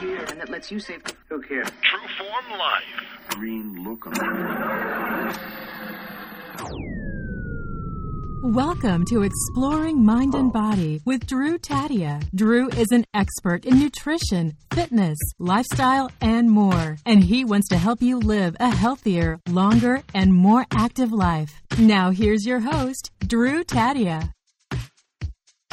here and that lets you save. Who cares? True Form Life. Green look on. Welcome to Exploring Mind and oh. Body with Drew Tadia. Drew is an expert in nutrition, fitness, lifestyle, and more. And he wants to help you live a healthier, longer, and more active life. Now, here's your host, Drew Tadia.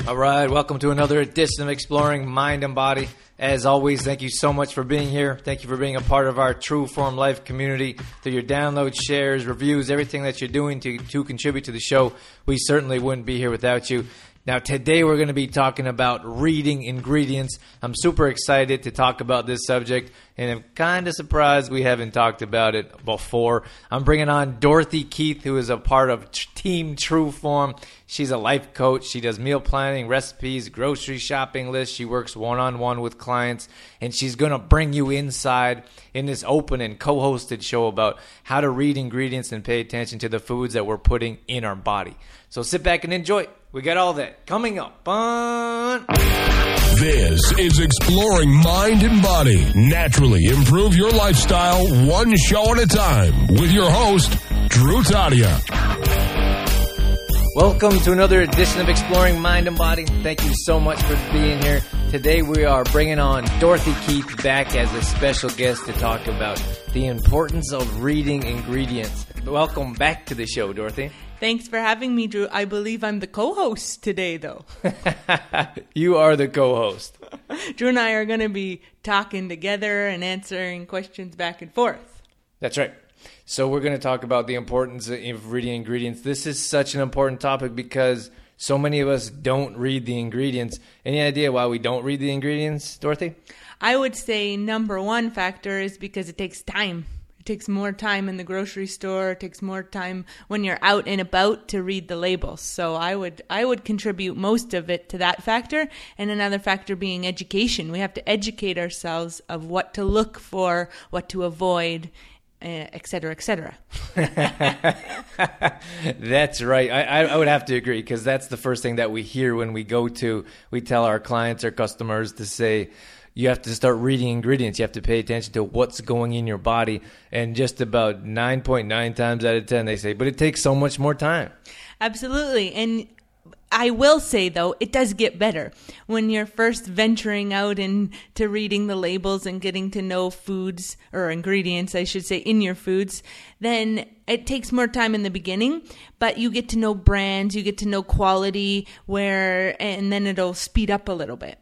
All right, welcome to another edition of Exploring Mind and Body. As always, thank you so much for being here. Thank you for being a part of our True Form Life community. Through your downloads, shares, reviews, everything that you're doing to, to contribute to the show, we certainly wouldn't be here without you. Now, today we're going to be talking about reading ingredients. I'm super excited to talk about this subject, and I'm kind of surprised we haven't talked about it before. I'm bringing on Dorothy Keith, who is a part of Team True Form. She's a life coach. She does meal planning, recipes, grocery shopping lists. She works one on one with clients, and she's going to bring you inside in this open and co hosted show about how to read ingredients and pay attention to the foods that we're putting in our body. So sit back and enjoy. We got all that coming up on. This is Exploring Mind and Body. Naturally improve your lifestyle one show at a time with your host, Drew Tadia. Welcome to another edition of Exploring Mind and Body. Thank you so much for being here. Today we are bringing on Dorothy Keith back as a special guest to talk about the importance of reading ingredients. Welcome back to the show, Dorothy. Thanks for having me, Drew. I believe I'm the co host today, though. you are the co host. Drew and I are going to be talking together and answering questions back and forth. That's right. So, we're going to talk about the importance of reading ingredients. This is such an important topic because so many of us don't read the ingredients. Any idea why we don't read the ingredients, Dorothy? I would say number one factor is because it takes time. It takes more time in the grocery store. It takes more time when you're out and about to read the labels. So I would I would contribute most of it to that factor, and another factor being education. We have to educate ourselves of what to look for, what to avoid, Eh, et cetera, et cetera. that's right. I, I would have to agree because that's the first thing that we hear when we go to, we tell our clients or customers to say, you have to start reading ingredients. You have to pay attention to what's going in your body. And just about 9.9 times out of 10, they say, but it takes so much more time. Absolutely. And I will say though, it does get better when you're first venturing out into reading the labels and getting to know foods or ingredients, I should say, in your foods. Then it takes more time in the beginning, but you get to know brands, you get to know quality, where, and then it'll speed up a little bit.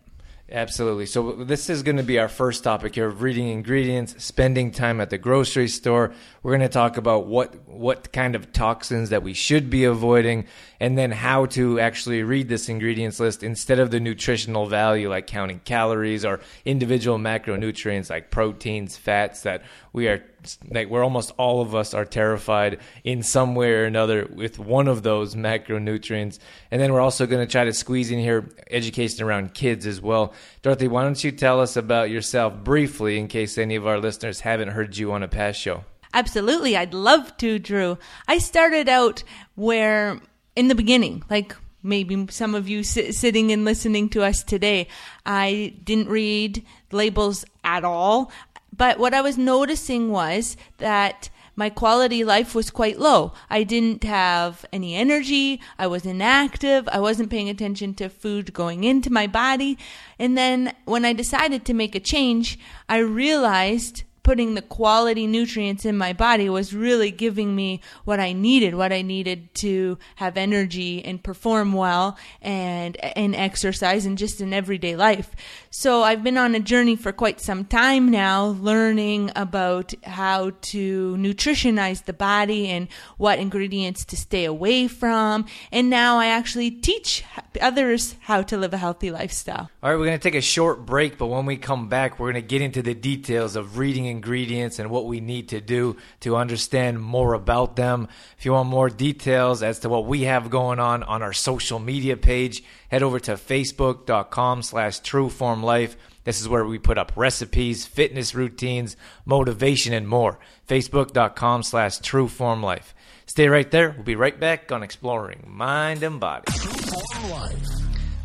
Absolutely. So this is going to be our first topic here of reading ingredients, spending time at the grocery store. We're going to talk about what what kind of toxins that we should be avoiding and then how to actually read this ingredients list instead of the nutritional value like counting calories or individual macronutrients like proteins, fats that we are like we're almost all of us are terrified in some way or another with one of those macronutrients. And then we're also going to try to squeeze in here education around kids as well. Dorothy, why don't you tell us about yourself briefly in case any of our listeners haven't heard you on a past show? Absolutely. I'd love to, Drew. I started out where in the beginning, like maybe some of you sit, sitting and listening to us today, I didn't read labels at all. But what I was noticing was that my quality life was quite low. I didn't have any energy. I was inactive. I wasn't paying attention to food going into my body. And then when I decided to make a change, I realized putting the quality nutrients in my body was really giving me what I needed, what I needed to have energy and perform well and and exercise and just in everyday life. So I've been on a journey for quite some time now learning about how to nutritionize the body and what ingredients to stay away from. And now I actually teach others how to live a healthy lifestyle. All right, we're going to take a short break, but when we come back, we're going to get into the details of reading ingredients and what we need to do to understand more about them. If you want more details as to what we have going on on our social media page, head over to facebook.com slash trueformlife. This is where we put up recipes, fitness routines, motivation, and more. Facebook.com slash trueformlife. Stay right there. We'll be right back on Exploring Mind and Body.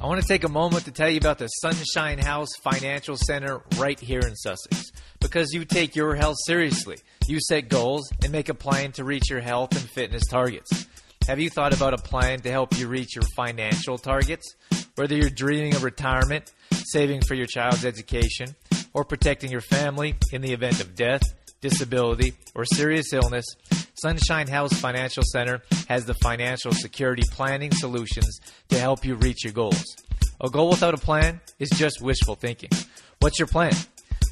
I want to take a moment to tell you about the Sunshine House Financial Center right here in Sussex. Because you take your health seriously, you set goals and make a plan to reach your health and fitness targets. Have you thought about a plan to help you reach your financial targets? Whether you're dreaming of retirement, saving for your child's education, or protecting your family in the event of death, disability, or serious illness, Sunshine House Financial Center has the financial security planning solutions to help you reach your goals. A goal without a plan is just wishful thinking. What's your plan?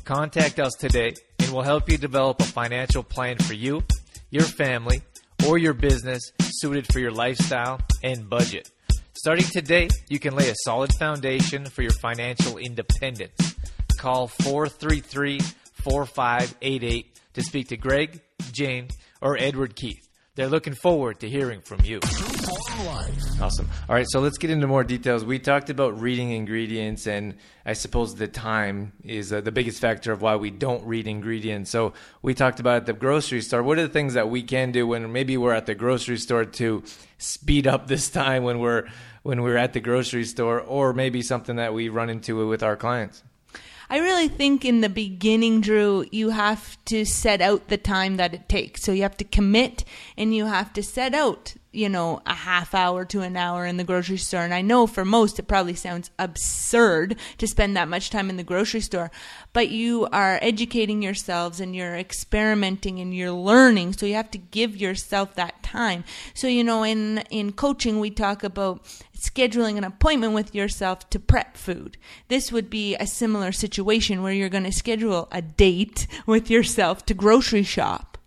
Contact us today and we'll help you develop a financial plan for you, your family, or your business suited for your lifestyle and budget. Starting today, you can lay a solid foundation for your financial independence. Call 433 4588 to speak to Greg, Jane, or Edward Keith. They're looking forward to hearing from you. Awesome. All right, so let's get into more details. We talked about reading ingredients, and I suppose the time is uh, the biggest factor of why we don't read ingredients. So we talked about at the grocery store. What are the things that we can do when maybe we're at the grocery store to speed up this time when we're when we're at the grocery store, or maybe something that we run into with our clients? I really think in the beginning, Drew, you have to set out the time that it takes. So you have to commit and you have to set out, you know, a half hour to an hour in the grocery store. And I know for most it probably sounds absurd to spend that much time in the grocery store, but you are educating yourselves and you're experimenting and you're learning. So you have to give yourself that time. So, you know, in, in coaching, we talk about scheduling an appointment with yourself to prep food. This would be a similar situation where you're going to schedule a date with yourself to grocery shop.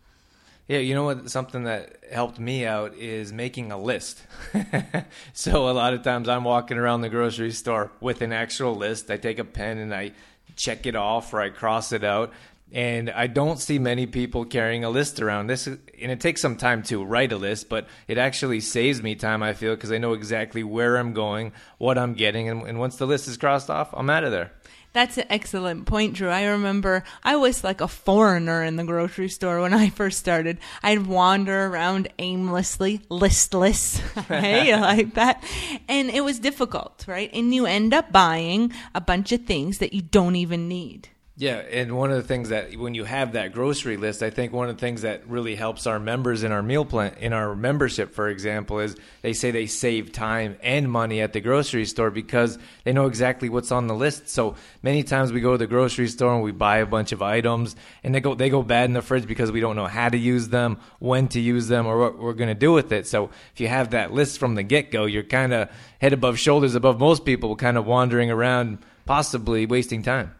Yeah, you know what? Something that helped me out is making a list. so a lot of times I'm walking around the grocery store with an actual list. I take a pen and I check it off or I cross it out. And I don't see many people carrying a list around this, and it takes some time to write a list, but it actually saves me time. I feel because I know exactly where I'm going, what I'm getting, and, and once the list is crossed off, I'm out of there. That's an excellent point, Drew. I remember I was like a foreigner in the grocery store when I first started. I'd wander around aimlessly, listless. hey, like that. And it was difficult, right? And you end up buying a bunch of things that you don't even need. Yeah, and one of the things that when you have that grocery list, I think one of the things that really helps our members in our meal plan in our membership, for example, is they say they save time and money at the grocery store because they know exactly what's on the list. So many times we go to the grocery store and we buy a bunch of items and they go they go bad in the fridge because we don't know how to use them, when to use them, or what we're going to do with it. So if you have that list from the get go, you're kind of head above shoulders above most people, kind of wandering around, possibly wasting time.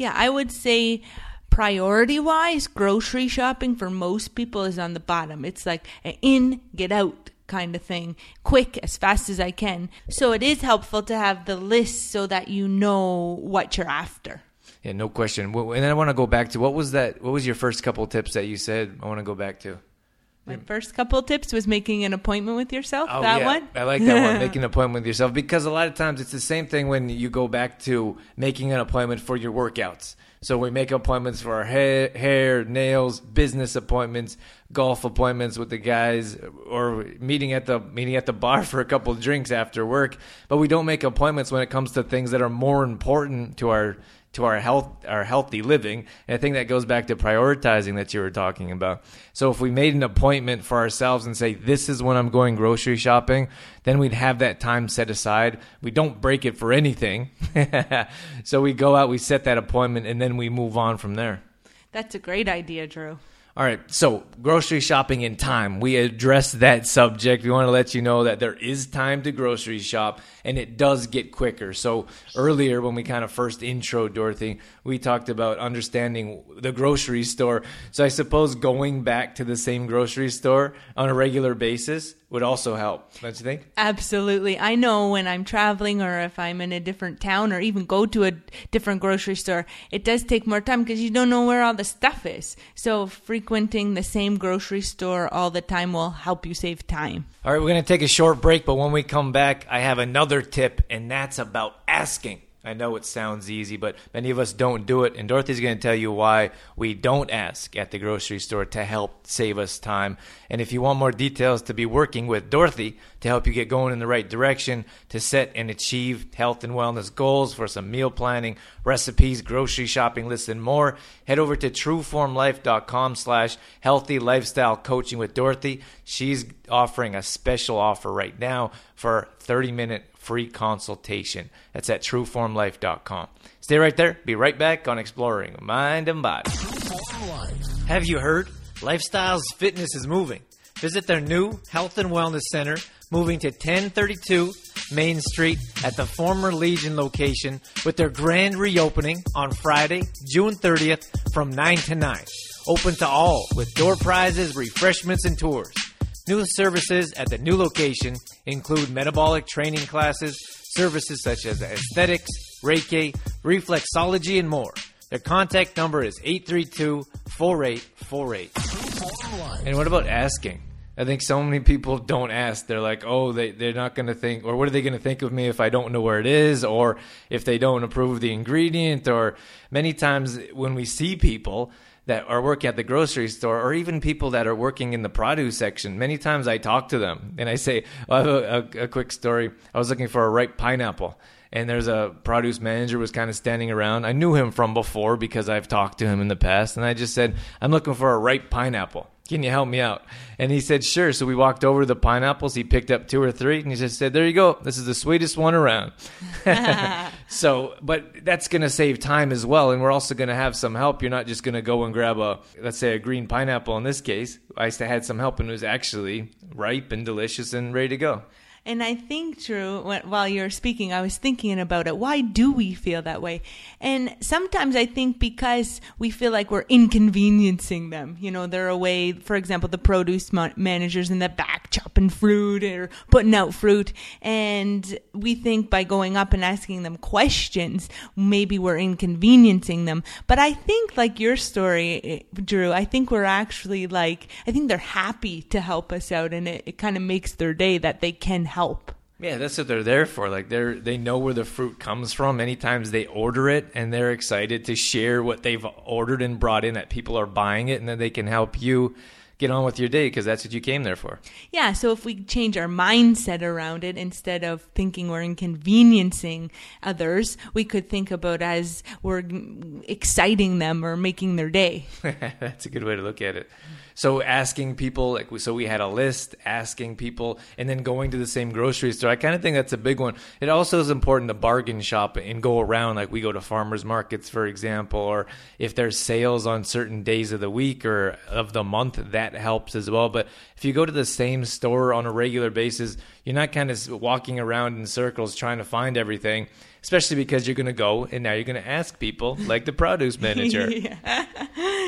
Yeah, I would say priority wise, grocery shopping for most people is on the bottom. It's like an in, get out kind of thing, quick, as fast as I can. So it is helpful to have the list so that you know what you're after. Yeah, no question. And then I want to go back to what was that? What was your first couple tips that you said? I want to go back to. My first couple tips was making an appointment with yourself. Oh, that yeah. one? I like that one, making an appointment with yourself, because a lot of times it's the same thing when you go back to making an appointment for your workouts. So we make appointments for our hair, hair, nails, business appointments, golf appointments with the guys, or meeting at the meeting at the bar for a couple of drinks after work. But we don't make appointments when it comes to things that are more important to our to our health our healthy living. And i think that goes back to prioritizing that you were talking about. So if we made an appointment for ourselves and say this is when i'm going grocery shopping then we'd have that time set aside. We don't break it for anything. So we go out we set that appointment and then we move on from there. That's a great idea drew all right, so grocery shopping in time. We addressed that subject. We want to let you know that there is time to grocery shop and it does get quicker. So, earlier when we kind of first intro Dorothy, we talked about understanding the grocery store. So, I suppose going back to the same grocery store on a regular basis would also help, don't you think? Absolutely. I know when I'm traveling or if I'm in a different town or even go to a different grocery store, it does take more time because you don't know where all the stuff is. So frequenting the same grocery store all the time will help you save time. All right, we're going to take a short break, but when we come back, I have another tip, and that's about asking. I know it sounds easy, but many of us don't do it. And Dorothy's going to tell you why we don't ask at the grocery store to help save us time. And if you want more details to be working with Dorothy to help you get going in the right direction, to set and achieve health and wellness goals for some meal planning, recipes, grocery shopping lists, and more, head over to trueformlife.com slash healthy lifestyle coaching with Dorothy. She's offering a special offer right now for 30 minute free consultation. That's at trueformlife.com. Stay right there. Be right back on Exploring Mind and Body. Have you heard? Lifestyles Fitness is moving. Visit their new health and wellness center, moving to 1032 Main Street at the former Legion location with their grand reopening on Friday, June 30th from 9 to 9. Open to all with door prizes, refreshments, and tours. New services at the new location include metabolic training classes, services such as aesthetics, Reiki, reflexology, and more. Their contact number is 832 4848. And what about asking? I think so many people don't ask. They're like, oh, they, they're not going to think, or what are they going to think of me if I don't know where it is, or if they don't approve the ingredient, or many times when we see people, that are working at the grocery store or even people that are working in the produce section. Many times i talk to them and i say well, i have a, a, a quick story. I was looking for a ripe pineapple and there's a produce manager was kind of standing around. I knew him from before because i've talked to him in the past and i just said i'm looking for a ripe pineapple can you help me out? And he said, sure. So we walked over to the pineapples. He picked up two or three and he just said, there you go. This is the sweetest one around. so, but that's going to save time as well. And we're also going to have some help. You're not just going to go and grab a, let's say a green pineapple in this case. I had some help and it was actually ripe and delicious and ready to go. And I think, Drew, while you were speaking, I was thinking about it. Why do we feel that way? And sometimes I think because we feel like we're inconveniencing them. You know, they're away, for example, the produce managers in the back chopping fruit or putting out fruit. And we think by going up and asking them questions, maybe we're inconveniencing them. But I think, like your story, eh, Drew, I think we're actually like, I think they're happy to help us out and it, it kind of makes their day that they can help. Yeah, that's what they're there for. Like they're they know where the fruit comes from. Many times they order it and they're excited to share what they've ordered and brought in that people are buying it and then they can help you get on with your day because that's what you came there for. Yeah, so if we change our mindset around it instead of thinking we're inconveniencing others, we could think about as we're exciting them or making their day. that's a good way to look at it. So asking people, like, so we had a list, asking people, and then going to the same grocery store. I kind of think that's a big one. It also is important to bargain shop and go around, like we go to farmers markets, for example, or if there's sales on certain days of the week or of the month, that helps as well. But if you go to the same store on a regular basis, you're not kind of walking around in circles trying to find everything especially because you're going to go and now you're going to ask people like the produce manager. yeah.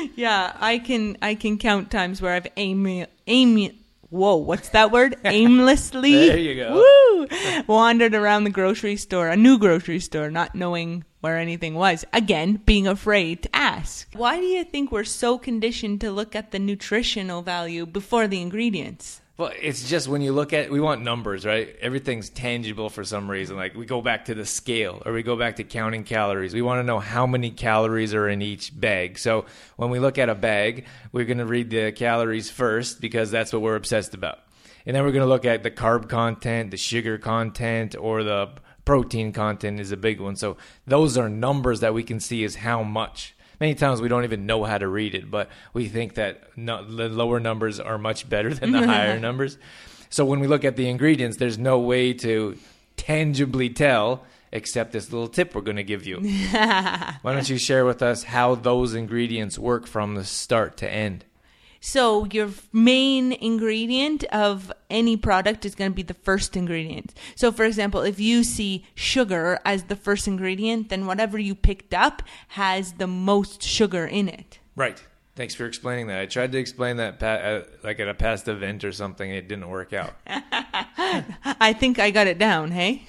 yeah, I can I can count times where I've aim aim whoa, what's that word? Aimlessly. there you go. Woo! Wandered around the grocery store, a new grocery store, not knowing where anything was. Again, being afraid to ask. Why do you think we're so conditioned to look at the nutritional value before the ingredients? Well, it's just when you look at we want numbers, right? Everything's tangible for some reason. Like we go back to the scale or we go back to counting calories. We want to know how many calories are in each bag. So when we look at a bag, we're going to read the calories first because that's what we're obsessed about. And then we're going to look at the carb content, the sugar content, or the protein content is a big one. So those are numbers that we can see is how much many times we don't even know how to read it, but we think that no, the lower numbers are much better than the higher numbers. So when we look at the ingredients, there's no way to tangibly tell except this little tip we're going to give you. Why don't you share with us how those ingredients work from the start to end? So your main ingredient of any product is going to be the first ingredient. So for example, if you see sugar as the first ingredient, then whatever you picked up has the most sugar in it. Right. Thanks for explaining that. I tried to explain that pa- uh, like at a past event or something. It didn't work out. I think I got it down, hey?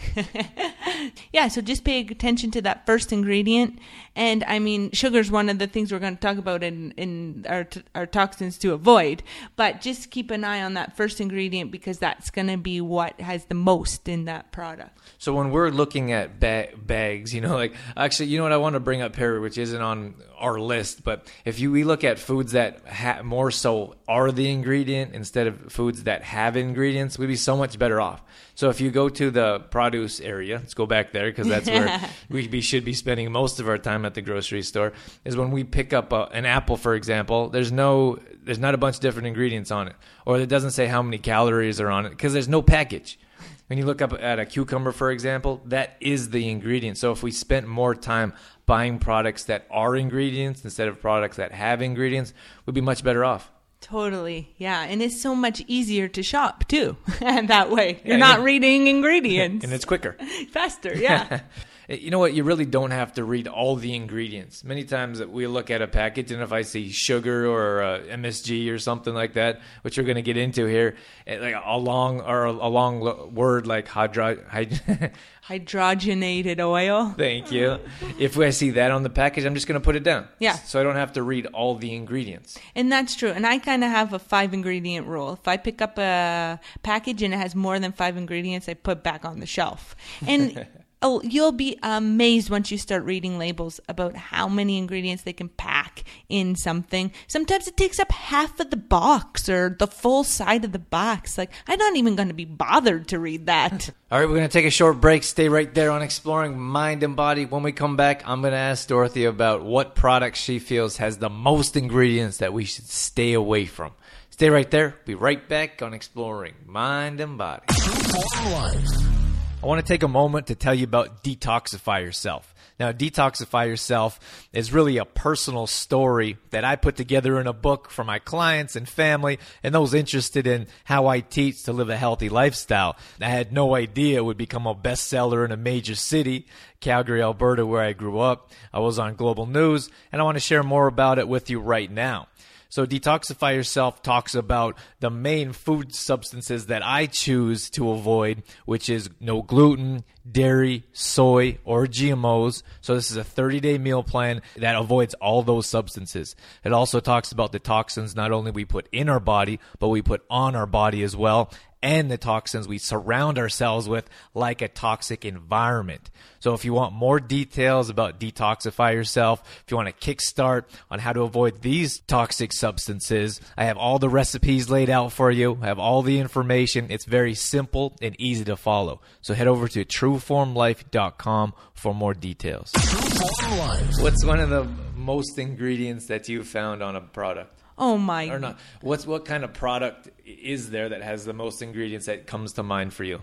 yeah, so just pay attention to that first ingredient. And I mean, sugar is one of the things we're going to talk about in, in our, t- our toxins to avoid. But just keep an eye on that first ingredient because that's going to be what has the most in that product. So when we're looking at ba- bags, you know, like actually, you know what I want to bring up here, which isn't on our list, but if you we look at foods that ha- more so are the ingredient instead of foods that have ingredients, we'd be so much better off. So if you go to the produce area, let's go back there because that's where we be, should be spending most of our time at the grocery store. Is when we pick up a, an apple, for example. There's no, there's not a bunch of different ingredients on it, or it doesn't say how many calories are on it because there's no package. When you look up at a cucumber, for example, that is the ingredient. So if we spent more time buying products that are ingredients instead of products that have ingredients, we'd be much better off. Totally. Yeah. And it's so much easier to shop too. and that way you're Yeah, not yeah. reading ingredients. And it's quicker. faster. Yeah. You know what? You really don't have to read all the ingredients. Many times that we look at a package, and if I see sugar or uh, MSG or something like that, which we're going to get into here, eh, like a long or a, a long word like hydro, hyd- Hydrogenated oil. thank you. If I see that on the package, I'm just going to put it down. Yeah. So I don't have to read all the ingredients. And that's true. And I kind of have a five ingredient rule. If I pick up a package and it has more than five ingredients, I put back on the shelf. And oh, you'll be amazed once you start reading labels about how many ingredients they can pack in something. Sometimes it takes up half of the box or the full side of the box. Like, I'm not even going to be bothered to read that. All right, we're going to take a short break. Stay right there on exploring mind and body. When we come back, I'm going to ask Dorothy about what product she feels has the most ingredients that we should stay away from. Stay right there. Be right back on exploring mind and body. I want to take a moment to tell you about Detoxify Yourself. Now, Detoxify Yourself is really a personal story that I put together in a book for my clients and family and those interested in how I teach to live a healthy lifestyle. I had no idea it would become a bestseller in a major city, Calgary, Alberta, where I grew up. I was on global news, and I want to share more about it with you right now. So, Detoxify Yourself talks about the main food substances that I choose to avoid, which is no gluten, dairy, soy, or GMOs. So, this is a 30 day meal plan that avoids all those substances. It also talks about the toxins not only we put in our body, but we put on our body as well, and the toxins we surround ourselves with, like a toxic environment. So, if you want more details about detoxify yourself, if you want a kickstart on how to avoid these toxic substances, I have all the recipes laid out for you. I have all the information. It's very simple and easy to follow. So, head over to trueformlife.com for more details. What's one of the most ingredients that you found on a product? Oh my Or not? What's what kind of product is there that has the most ingredients that comes to mind for you?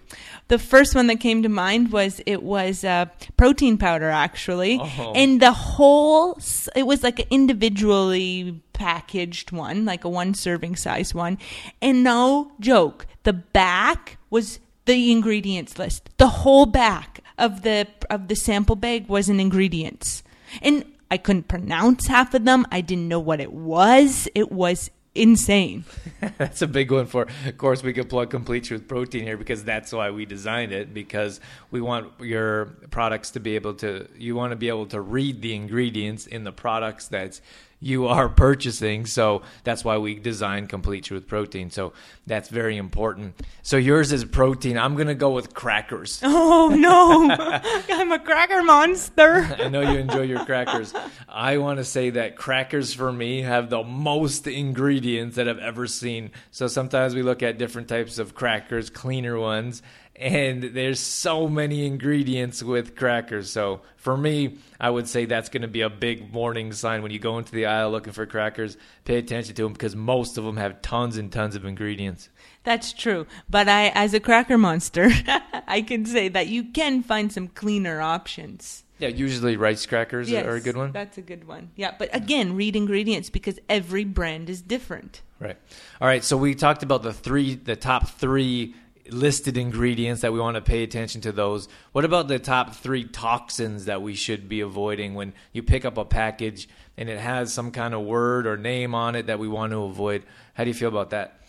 The first one that came to mind was it was uh, protein powder, actually, Oh. and the whole it was like an individually packaged one, like a one serving size one, and no joke, the back was the ingredients list. The whole back of the of the sample bag was an ingredients, and I couldn't pronounce half of them. I didn't know what it was. It was insane. That's a big one for. Of course, we could plug Complete Truth Protein here because that's why we designed it. Because we want your products to be able to. You want to be able to read the ingredients in the products that you are purchasing. So that's why we designed Complete Truth Protein. So that's very important. So yours is protein. I'm gonna go with crackers. Oh no, I'm a cracker monster. I know you enjoy your crackers. I want to say that crackers for me have the most ingredients that I've ever seen. So sometimes we look at different types of crackers, cleaner ones, and there's so many ingredients with crackers. So for me, I would say that's going to be a big warning sign when you go into the aisle looking for crackers. Pay attention to them because most of them have tons and tons of ingredients. That's true. But I, as a cracker monster, I can say that you can find some cleaner options. Yeah, usually rice crackers are a good one. That's a good one. Yeah, but again, read ingredients because every brand is different. Right. All right. So we talked about the three, the top three listed ingredients that we want to pay attention to those. What about the top three toxins that we should be avoiding when you pick up a package and it has some kind of word or name on it that we want to avoid? How do you feel about that?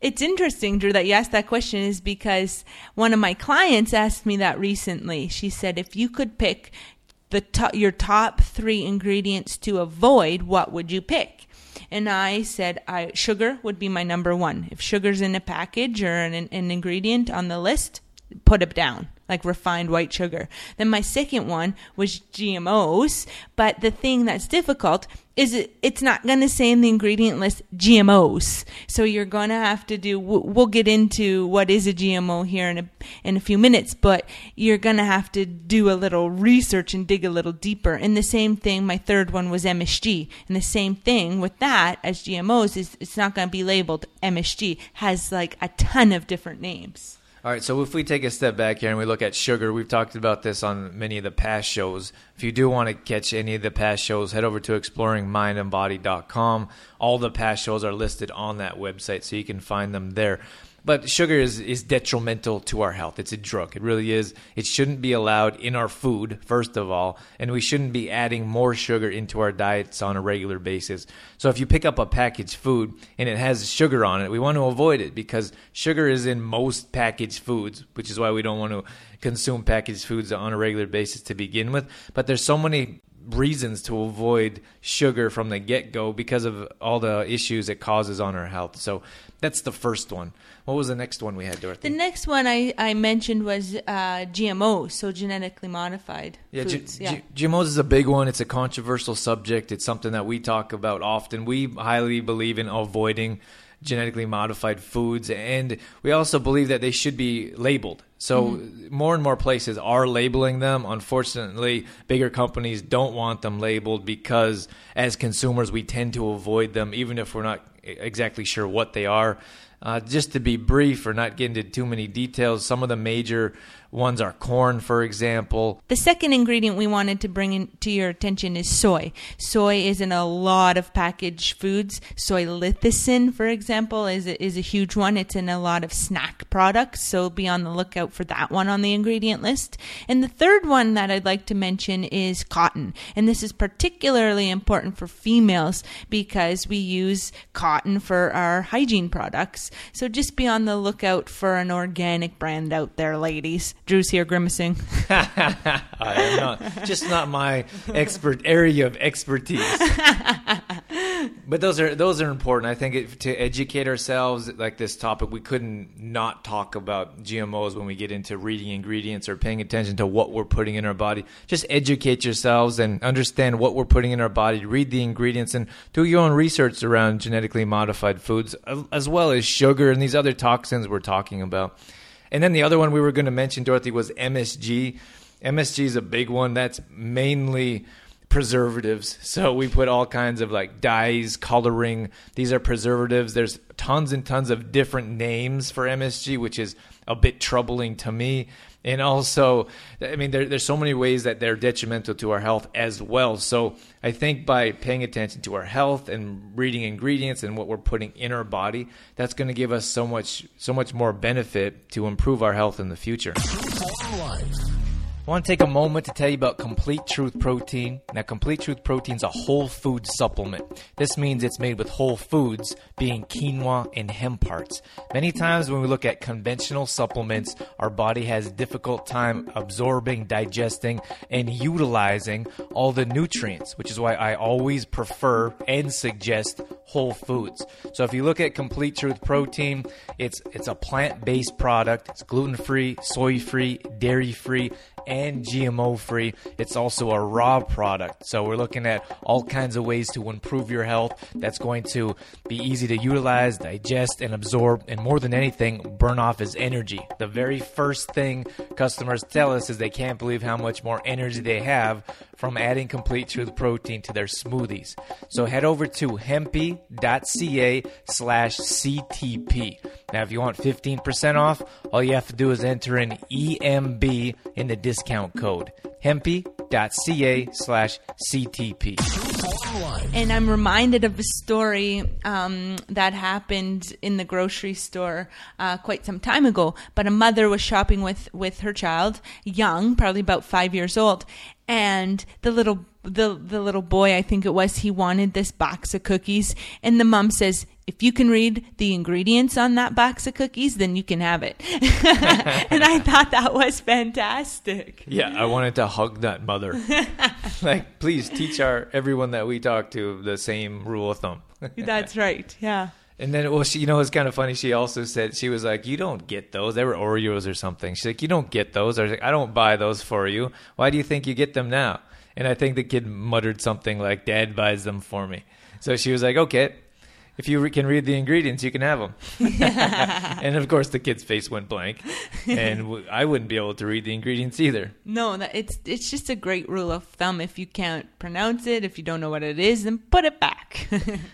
It's interesting, Drew, that you asked that question is because one of my clients asked me that recently. She said, if you could pick the to- your top three ingredients to avoid, what would you pick? And I said, I, sugar would be my number one. If sugar's in a package or an, an ingredient on the list, put it down like refined white sugar. Then my second one was GMOs, but the thing that's difficult is it, it's not going to say in the ingredient list GMOs. So you're going to have to do we'll get into what is a GMO here in a in a few minutes, but you're going to have to do a little research and dig a little deeper. And the same thing my third one was MSG. And the same thing with that as GMOs is it's not going to be labeled MSG has like a ton of different names. All right, so if we take a step back here and we look at sugar, we've talked about this on many of the past shows. If you do want to catch any of the past shows, head over to exploringmindandbody.com. All the past shows are listed on that website, so you can find them there. But sugar is, is detrimental to our health. It's a drug. It really is. It shouldn't be allowed in our food, first of all, and we shouldn't be adding more sugar into our diets on a regular basis. So if you pick up a packaged food and it has sugar on it, we want to avoid it because sugar is in most packaged foods, which is why we don't want to consume packaged foods on a regular basis to begin with. But there's so many reasons to avoid sugar from the get go because of all the issues it causes on our health. So that's the first one. What was the next one we had, Dorothy? The next one I, I mentioned was uh, GMOs, so genetically modified yeah, foods. G- yeah. G- GMOs is a big one. It's a controversial subject. It's something that we talk about often. We highly believe in avoiding genetically modified foods, and we also believe that they should be labeled. So mm-hmm. more and more places are labeling them. Unfortunately, bigger companies don't want them labeled because as consumers we tend to avoid them even if we're not exactly sure what they are. Uh, just to be brief or not get into too many details, some of the major Ones are corn, for example. The second ingredient we wanted to bring in, to your attention is soy. Soy is in a lot of packaged foods. Soy lecithin, for example, is a, is a huge one. It's in a lot of snack products, so be on the lookout for that one on the ingredient list. And the third one that I'd like to mention is cotton. And this is particularly important for females because we use cotton for our hygiene products. So just be on the lookout for an organic brand out there, ladies. Drew's here grimacing. I am not just not my expert area of expertise. but those are those are important. I think it, to educate ourselves like this topic, we couldn't not talk about GMOs when we get into reading ingredients or paying attention to what we're putting in our body. Just educate yourselves and understand what we're putting in our body. Read the ingredients and do your own research around genetically modified foods, as well as sugar and these other toxins we're talking about. And then the other one we were going to mention, Dorothy, was MSG. MSG is a big one. That's mainly preservatives. So we put all kinds of like dyes, coloring. These are preservatives. There's tons and tons of different names for MSG, which is a bit troubling to me. And also, I mean, there, there's so many ways that they're detrimental to our health as well. So I think by paying attention to our health and reading ingredients and what we're putting in our body, that's going to give us so much, so much more benefit to improve our health in the future. I want to take a moment to tell you about Complete Truth Protein. Now, Complete Truth Protein is a whole food supplement. This means it's made with whole foods, being quinoa and hemp parts. Many times when we look at conventional supplements, our body has a difficult time absorbing, digesting, and utilizing all the nutrients, which is why I always prefer and suggest whole foods. So if you look at Complete Truth Protein, it's it's a plant-based product. It's gluten-free, soy-free, dairy-free and GMO free. It's also a raw product. So we're looking at all kinds of ways to improve your health that's going to be easy to utilize, digest, and absorb, and more than anything, burn off as energy. The very first thing customers tell us is they can't believe how much more energy they have from adding complete truth protein to their smoothies. So head over to hempy.ca slash CTP. Now, if you want 15% off, all you have to do is enter in EMB in the discount code. Hempy, facebook.ca slash CTP. And I'm reminded of a story um, that happened in the grocery store uh, quite some time ago. But a mother was shopping with, with her child, young, probably about five years old, and the little the the little boy, I think it was, he wanted this box of cookies, and the mom says, "If you can read the ingredients on that box of cookies, then you can have it." and I thought that was fantastic. Yeah, I wanted to hug that mother. like, please teach our everyone that we talk to the same rule of thumb. That's right. Yeah. And then, well, she, you know, it's kind of funny. She also said she was like, "You don't get those. They were Oreos or something." She's like, "You don't get those." I was like, "I don't buy those for you. Why do you think you get them now?" And I think the kid muttered something like, "Dad buys them for me." So she was like, "Okay." If you re- can read the ingredients, you can have them. and of course, the kid's face went blank, and w- I wouldn't be able to read the ingredients either. No, it's it's just a great rule of thumb. If you can't pronounce it, if you don't know what it is, then put it back.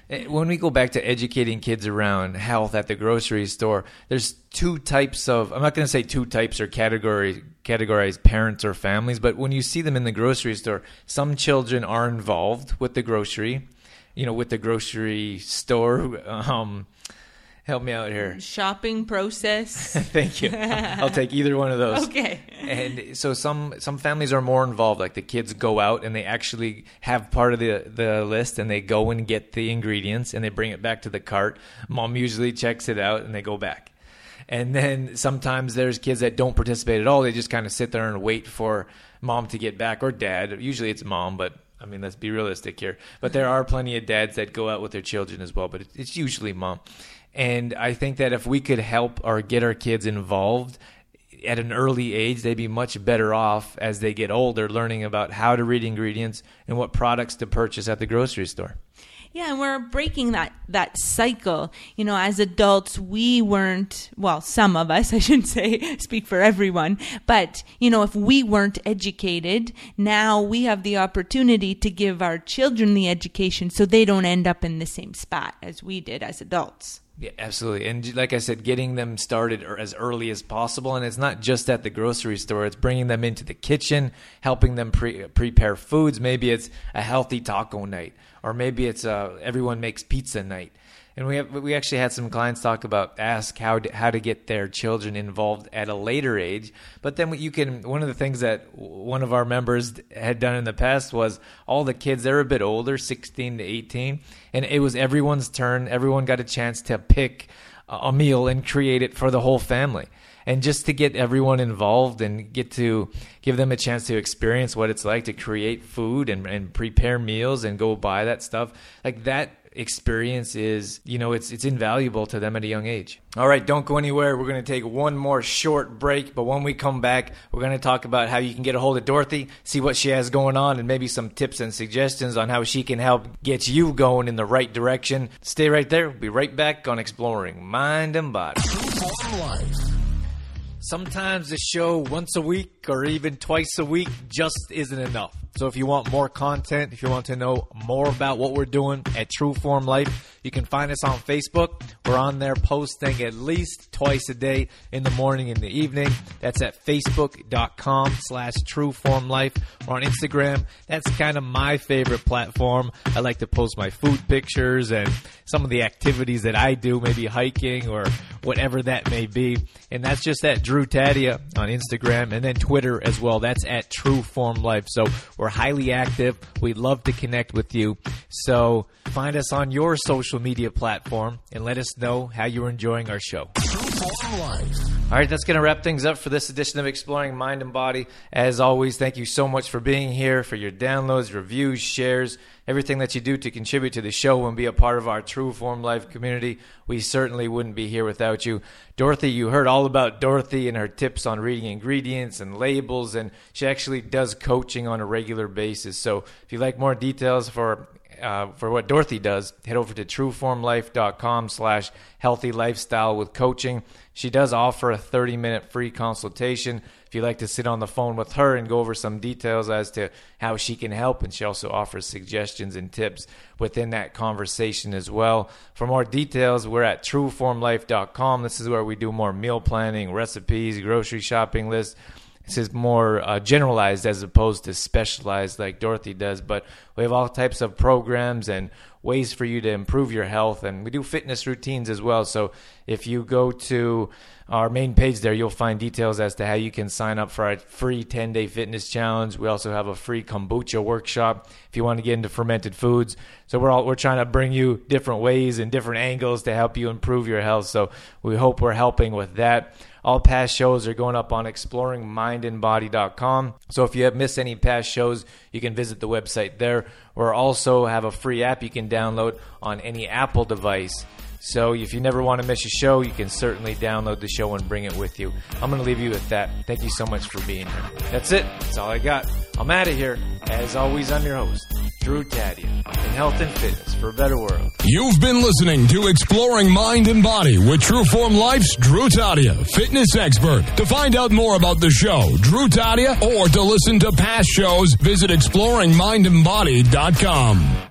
Eh, When we go back to educating kids around health at the grocery store, there's two types of I'm not going to say two types or category categorize parents or families, but when you see them in the grocery store, some children are involved with the grocery, you know, with the grocery store. Um, help me out here. Shopping process. Thank you. I'll take either one of those. Okay. And so some some families are more involved. Like the kids go out and they actually have part of the the list and they go and get the ingredients and they bring it back to the cart. Mom usually checks it out and they go back. And then sometimes there's kids that don't participate at all. They just kind of sit there and wait for mom to get back or dad. Usually it's mom, but I mean, let's be realistic here. But there are plenty of dads that go out with their children as well, but it's usually mom. And I think that if we could help or get our kids involved at an early age, they'd be much better off as they get older, learning about how to read ingredients and what products to purchase at the grocery store. Yeah, and we're breaking that that cycle. You know, as adults, we weren't well, some of us, I shouldn't say speak for everyone, but you know, if we weren't educated, now we have the opportunity to give our children the education so they don't end up in the same spot as we did as adults. Yeah, absolutely. And like I said, getting them started er- as early as possible. And it's not just at the grocery store, it's bringing them into the kitchen, helping them pre- prepare foods. Maybe it's a healthy taco night, or maybe it's uh, everyone makes pizza night. And we have, we actually had some clients talk about ask how to, how to get their children involved at a later age. But then you can one of the things that one of our members had done in the past was all the kids they're a bit older, 16 to 18, and it was everyone's turn. Everyone got a chance to pick a meal and create it for the whole family. And just to get everyone involved and get to give them a chance to experience what it's like to create food and, and prepare meals and go buy that stuff, like that experience is, you know, it's it's invaluable to them at a young age. All right, don't go anywhere. We're going to take one more short break, but when we come back, we're going to talk about how you can get a hold of Dorothy, see what she has going on, and maybe some tips and suggestions on how she can help get you going in the right direction. Stay right there. We'll be right back on Exploring Mind and Body. Sometimes the show once a week or even twice a week just isn't enough. So if you want more content, if you want to know more about what we're doing at True Form Life, you can find us on Facebook. We're on there posting at least twice a day in the morning and the evening. That's at facebook.com slash True Form Life. Or on Instagram. That's kind of my favorite platform. I like to post my food pictures and some of the activities that I do, maybe hiking or whatever that may be. And that's just at Drew Tadia on Instagram and then Twitter as well. That's at True Form Life. So we're highly active. We'd love to connect with you. So find us on your social media platform and let us know how you're enjoying our show. All right, that's going to wrap things up for this edition of Exploring Mind and Body. As always, thank you so much for being here, for your downloads, reviews, shares, everything that you do to contribute to the show and be a part of our True Form Life community. We certainly wouldn't be here without you. Dorothy, you heard all about Dorothy and her tips on reading ingredients and labels, and she actually does coaching on a regular basis. So if you'd like more details for uh, for what Dorothy does, head over to trueformlife.com slash healthy lifestyle with coaching. She does offer a 30 minute free consultation if you'd like to sit on the phone with her and go over some details as to how she can help. And she also offers suggestions and tips within that conversation as well. For more details, we're at trueformlife.com. This is where we do more meal planning, recipes, grocery shopping lists is more uh, generalized as opposed to specialized like Dorothy does. But we have all types of programs and ways for you to improve your health, and we do fitness routines as well. So if you go to our main page there, you'll find details as to how you can sign up for our free 10 day fitness challenge. We also have a free kombucha workshop if you want to get into fermented foods. So we're all we're trying to bring you different ways and different angles to help you improve your health. So we hope we're helping with that. All past shows are going up on exploringmindandbody.com. So if you have missed any past shows, you can visit the website there. We also have a free app you can download on any Apple device. So if you never want to miss a show, you can certainly download the show and bring it with you. I'm going to leave you with that. Thank you so much for being here. That's it. That's all I got. I'm out of here. As always, I'm your host, Drew Tadia, in health and fitness for a better world. You've been listening to Exploring Mind and Body with Trueform Life's Drew Tadia, fitness expert. To find out more about the show, Drew Tadia, or to listen to past shows, visit exploringmindandbody.com.